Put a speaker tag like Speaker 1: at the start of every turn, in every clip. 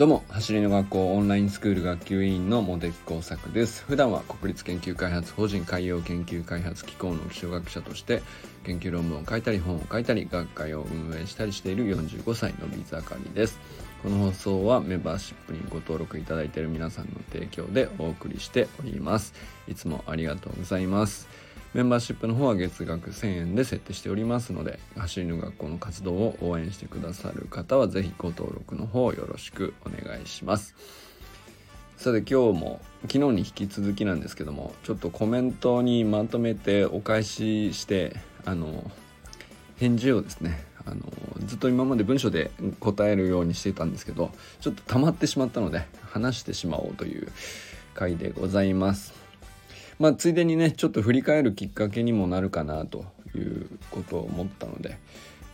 Speaker 1: どうも走りの学校オンラインスクール学級委員の茂木耕作です。普段は国立研究開発法人海洋研究開発機構の気象学者として研究論文を書いたり本を書いたり学会を運営したりしている45歳の水あかりです。この放送はメンバーシップにご登録いただいている皆さんの提供でお送りしております。いつもありがとうございます。メンバーシップの方は月額1000円で設定しておりますので走りの学校の活動を応援してくださる方は是非ご登録の方よろしくお願いします。さて今日も昨日に引き続きなんですけどもちょっとコメントにまとめてお返ししてあの返事をですねあのずっと今まで文章で答えるようにしていたんですけどちょっと溜まってしまったので話してしまおうという回でございます。まあ、ついでにねちょっと振り返るきっかけにもなるかなということを思ったので、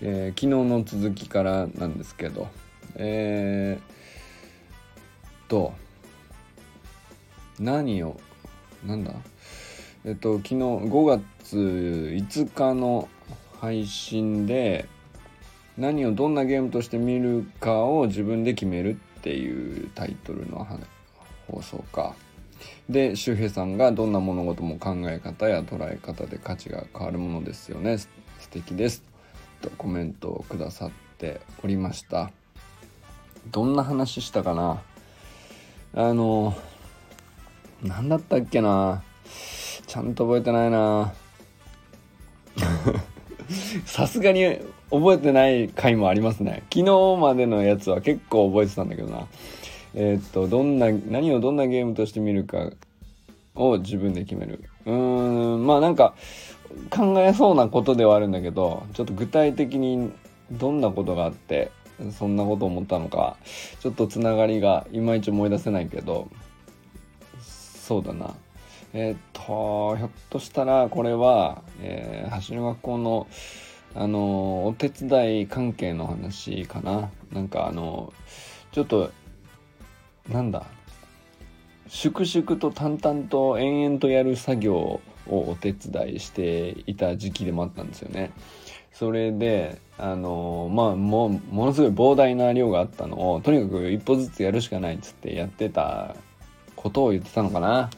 Speaker 1: えー、昨日の続きからなんですけどえー、と何をなんだ？えっと昨日5月5日の配信で何をどんなゲームとして見るかを自分で決めるっていうタイトルの放送か。で周平さんがどんな物事も考え方や捉え方で価値が変わるものですよね。素敵です。とコメントをくださっておりました。どんな話したかな？あの何だったっけな？ちゃんと覚えてないな。さすがに覚えてない回もありますね。昨日までのやつは結構覚えてたんだけどな。えー、っとどんな何をどんなゲームとして見るかを自分で決める。うーんまあなんか考えそうなことではあるんだけどちょっと具体的にどんなことがあってそんなこと思ったのかちょっとつながりがいまいち思い出せないけどそうだな。えー、っとひょっとしたらこれは、えー、走る学校のあのお手伝い関係の話かな。なんかあのちょっとなんだ？粛々と淡々と延々とやる作業をお手伝いしていた時期でもあったんですよね。それであのまあもものすごい膨大な量があったのをとにかく一歩ずつやるしかないっつってやってたことを言ってたのかな。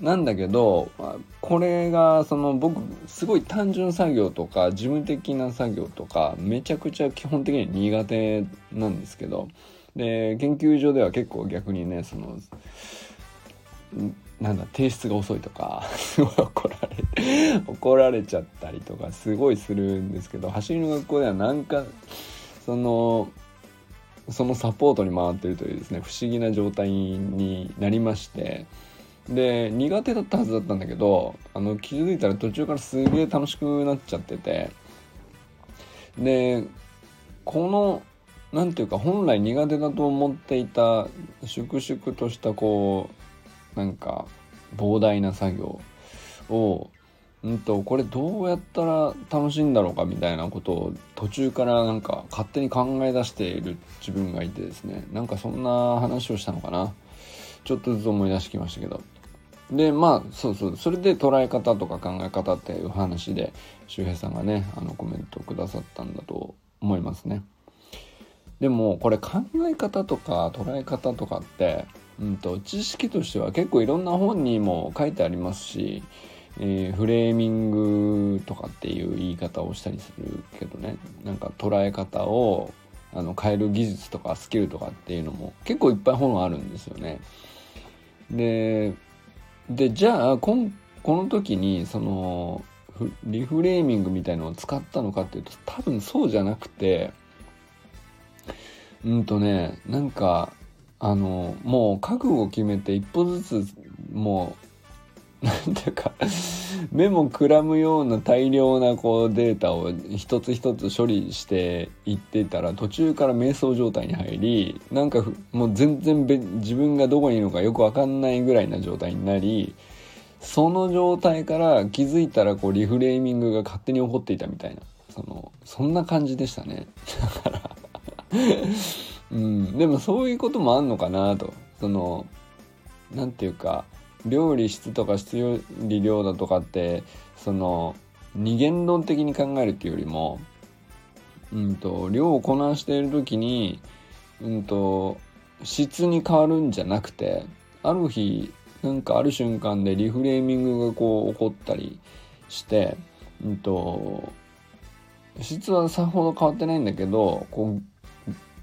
Speaker 1: なんだけど、まあ、これがその僕すごい単純作業とか事務的な作業とかめちゃくちゃ基本的に苦手なんですけどで研究所では結構逆にねそのなんだ提出が遅いとか すごい怒られ怒られちゃったりとかすごいするんですけど走りの学校ではなんかそのそのサポートに回ってるというですね不思議な状態になりましてで苦手だったはずだったんだけどあの気づいたら途中からすげえ楽しくなっちゃっててでこの何ていうか本来苦手だと思っていた粛々としたこうなんか膨大な作業をうんとこれどうやったら楽しいんだろうかみたいなことを途中からなんか勝手に考え出している自分がいてですね。なんかそんな話をしたのかな。ちょっとずつ思い出してきましたけど。でまあそうそう。それで捉え方とか考え方っていう話で周平さんがねあのコメントくださったんだと思いますね。でもこれ考え方とか捉え方とかって、うんと、知識としては結構いろんな本にも書いてありますし、えー、フレーミングとかっていう言い方をしたりするけどねなんか捉え方をあの変える技術とかスキルとかっていうのも結構いっぱい本あるんですよね。ででじゃあこんこの時にそのリフレーミングみたいのを使ったのかっていうと多分そうじゃなくてうんとねなんかあのもう覚悟を決めて一歩ずつもう なんていうか目もくらむような大量なこうデータを一つ一つ処理していってたら途中から瞑想状態に入りなんかもう全然自分がどこにいるのかよく分かんないぐらいな状態になりその状態から気づいたらこうリフレーミングが勝手に起こっていたみたいなそのそんな感じでしたね。だからうん、でもそういうこともあんのかなと。その何て言うか料理質とか質理量だとかってその二元論的に考えるっていうよりも、うんと、量をこなしている時に、うんと、質に変わるんじゃなくてある日なんかある瞬間でリフレーミングがこう起こったりして、うんと、質はさほど変わってないんだけどこう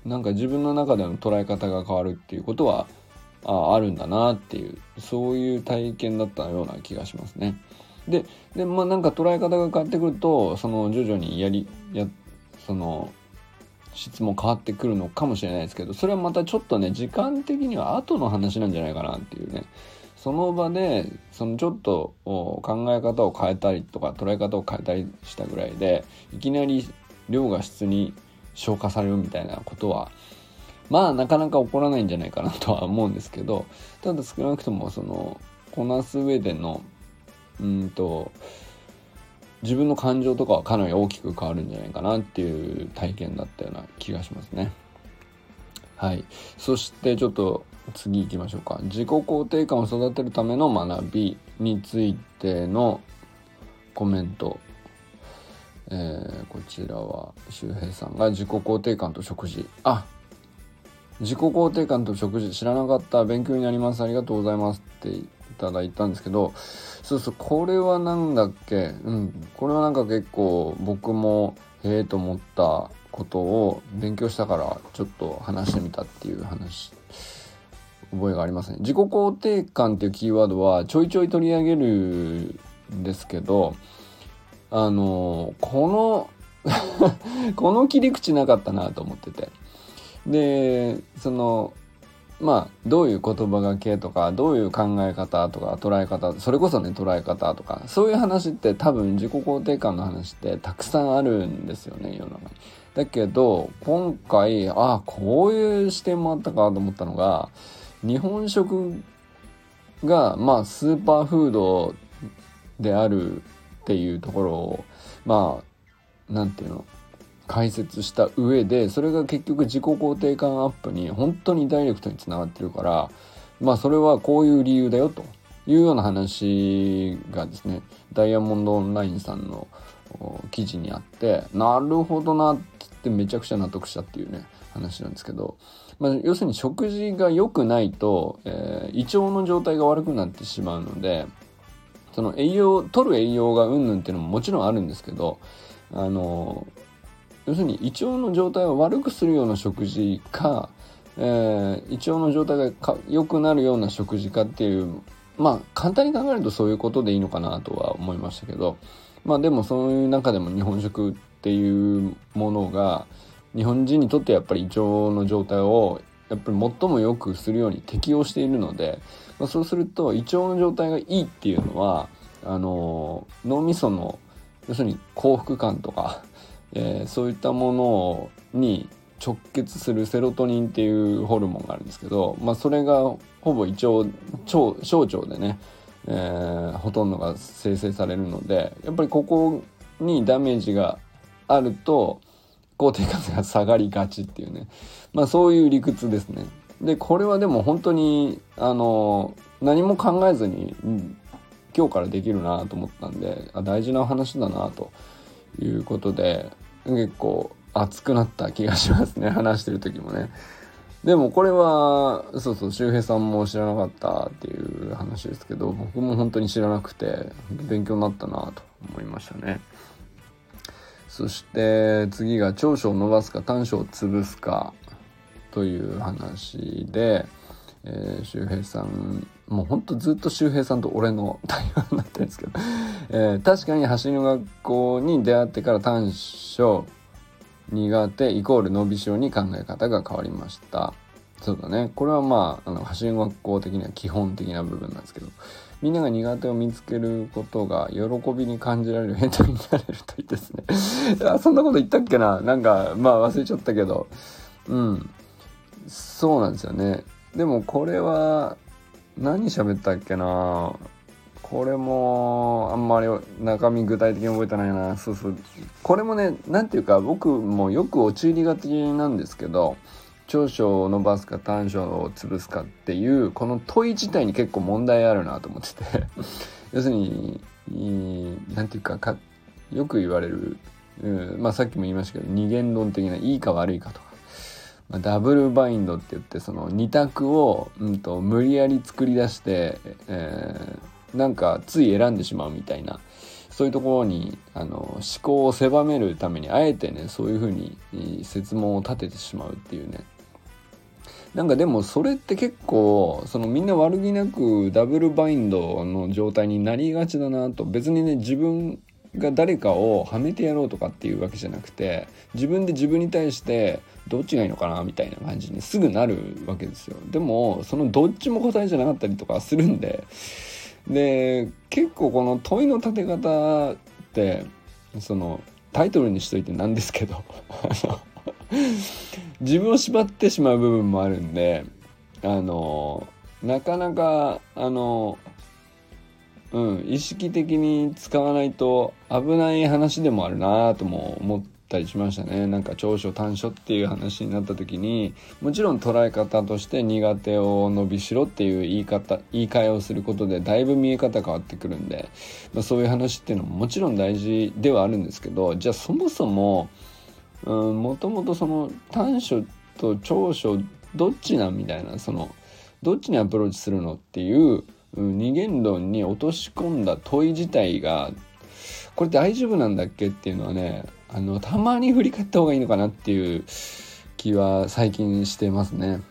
Speaker 1: なんか自分の中での捉え方が変わるっていうことはああるんだなっていうそういう体験だったような気がしますね。ででまあなんか捉え方が変わってくるとその徐々にやりやその質も変わってくるのかもしれないですけどそれはまたちょっとね時間的には後の話なんじゃないかなっていうねその場でそのちょっと考え方を変えたりとか捉え方を変えたりしたぐらいでいきなり量が質に消化されるみたいなことはまあなかなか起こらないんじゃないかなとは思うんですけどただ少なくともそのこなす上でのうんと自分の感情とかはかなり大きく変わるんじゃないかなっていう体験だったような気がしますね。はい。そしてちょっと次行きましょうか。自己肯定感を育てるための学びについてのコメント。えー、こちらは周平さんが自己肯定感と食事。あ自己肯定感と食事知らなかった勉強になります。ありがとうございますっていただいたんですけどそうそうこれは何だっけ？うんこれはなんか結構僕もへえと思ったことを勉強したからちょっと話してみたっていう話覚えがありますね。自己肯定感っていうキーワードはちょいちょい取り上げるんですけどあのこの この切り口なかったなと思っててでそのまあどういう言葉がけとかどういう考え方とか捉え方それこそね捉え方とかそういう話って多分自己肯定感の話ってたくさんあるんですよね世の中に。だけど今回ああこういう視点もあったかと思ったのが日本食がまあスーパーフードであるっていうところをまあなんていうの解説した上でそれが結局自己肯定感アップに本当にダイレクトにつながってるからまあそれはこういう理由だよというような話がですねダイヤモンドオンラインさんの記事にあってなるほどなってめちゃくちゃ納得したっていうね話なんですけど、まあ、要するに食事が良くないと、えー、胃腸の状態が悪くなってしまうのでその栄養取る栄養がうんぬんっていうのももちろんあるんですけどあの要するに胃腸の状態を悪くするような食事か、えー、胃腸の状態が良くなるような食事かっていうまあ簡単に考えるとそういうことでいいのかなとは思いましたけどまあでもそういう中でも日本食っていうものが日本人にとってやっぱり胃腸の状態をやっぱり最も良くするように適応しているので、まあ、そうすると胃腸の状態がいいっていうのはあの脳みその要するに幸福感とかえー、そういったものに直結するセロトニンっていうホルモンがあるんですけど、まあ、それがほぼ胃腸腸小腸でね、えー、ほとんどが生成されるのでやっぱりここにダメージがあると肯定感が下がりがちっていうね、まあ、そういう理屈ですね。でこれはでも本当にあの何も考えずに、うん、今日からできるなと思ったんであ大事な話だなということで結構熱くなった気がしますね 話してる時もね。でもこれはそうそう周平さんも知らなかったっていう話ですけど僕も本当に知らなくて勉強になったなと思いましたね。そして次が長所を伸ばすか短所を潰すかという話で、えー、周平さんもうほんとずっと周平さんと俺の対話になってるんですけど、えー、確かに走りの学校に出会ってから短所苦手イコール伸びしろに考え方が変わりました。そうだね。これはまああの走りの学校的には基本的な部分なんですけどみんなが苦手を見つけることが喜びに感じられる変態になれるといいですね。あそんなこと言ったっけな？なんかまあ忘れちゃったけど。うん。そうなんですよね。でもこれは何喋ったっけな。これもあんまり中身具体的に覚えてないな。そうそう。これもね何ていうか僕もよく陥りがちなんですけど長所を伸ばすか短所を潰すかっていうこの問い自体に結構問題あるなと思ってて。要するに何ていうかよく言われる、うん、まあさっきも言いましたけど二元論的ないいか悪いかと、ダブルバインドって言ってその2択を、うんと、無理やり作り出して、えー、なんかつい選んでしまうみたいなそういうところにあの思考を狭めるためにあえてねそういうふうに設問を立ててしまうっていうね。なんかでもそれって結構そのみんな悪気なくダブルバインドの状態になりがちだなと。別にね自分が誰かをはめてやろうとかっていうわけじゃなくて自分で自分に対してどっちがいいのかなみたいな感じにすぐなるわけですよ。でもそのどっちも答えじゃなかったりとかするんで。で結構この問いの立て方ってそのタイトルにしといてなんですけど。自分を縛ってしまう部分もあるんであのなかなかあのうん意識的に使わないと危ない話でもあるなとも思ってたりしましたね。なんか長所短所っていう話になった時にもちろん捉え方として苦手を伸びしろっていう言い方言い換えをすることでだいぶ見え方変わってくるんで、まあ、そういう話っていうのももちろん大事ではあるんですけどじゃあそもそももともとその短所と長所どっちなんみたいなそのどっちにアプローチするのっていう二元論に落とし込んだ問い自体がこれ大丈夫なんだっけっていうのはねあのたまに振り返った方がいいのかなっていう気は最近してますね。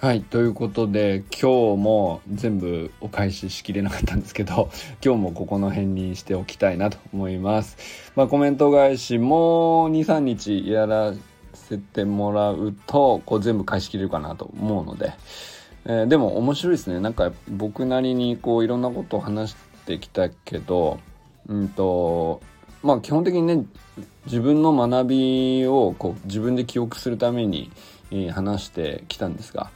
Speaker 1: はいということで今日も全部お返ししきれなかったんですけど 今日もここの辺にしておきたいなと思います。まあ、コメント返しも23日やらせてもらうとこう全部返しきれるかなと思うので、えー、でも面白いですねなんか僕なりにこういろんなことを話してきたけどうんとまあ基本的にね自分の学びをこう自分で記憶するために話してきたんですが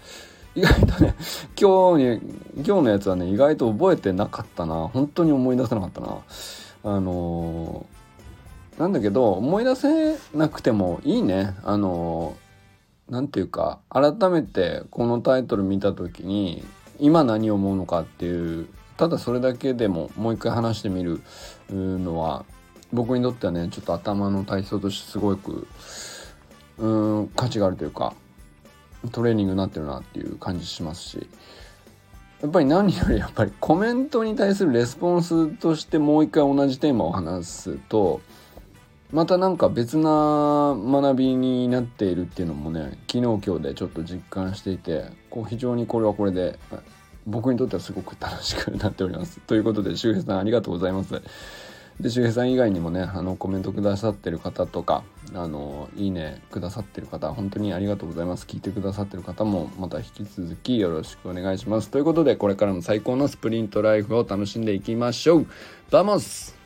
Speaker 1: 意外とね 今日に今日のやつはね意外と覚えてなかったな。本当に思い出せなかったな。あのー、なんだけど思い出せなくてもいいね。あのー、なんていうか改めてこのタイトル見た時に今何を思うのかっていうただそれだけでももう一回話してみるのは僕にとってはねちょっと頭の体操としてすごくうん価値があるというかトレーニングになってるなっていう感じしますしやっぱり何よりやっぱりコメントに対するレスポンスとしてもう一回同じテーマを話すとまたなんか別な学びになっているっていうのもね昨日今日でちょっと実感していてこう非常にこれはこれで僕にとってはすごく楽しくなっております。ということで周平さんありがとうございます。で周平さん以外にもねあのコメントくださってる方とかあのいいねくださってる方本当にありがとうございます。聞いてくださってる方もまた引き続きよろしくお願いします。ということでこれからも最高のスプリントライフを楽しんでいきましょう。バモス!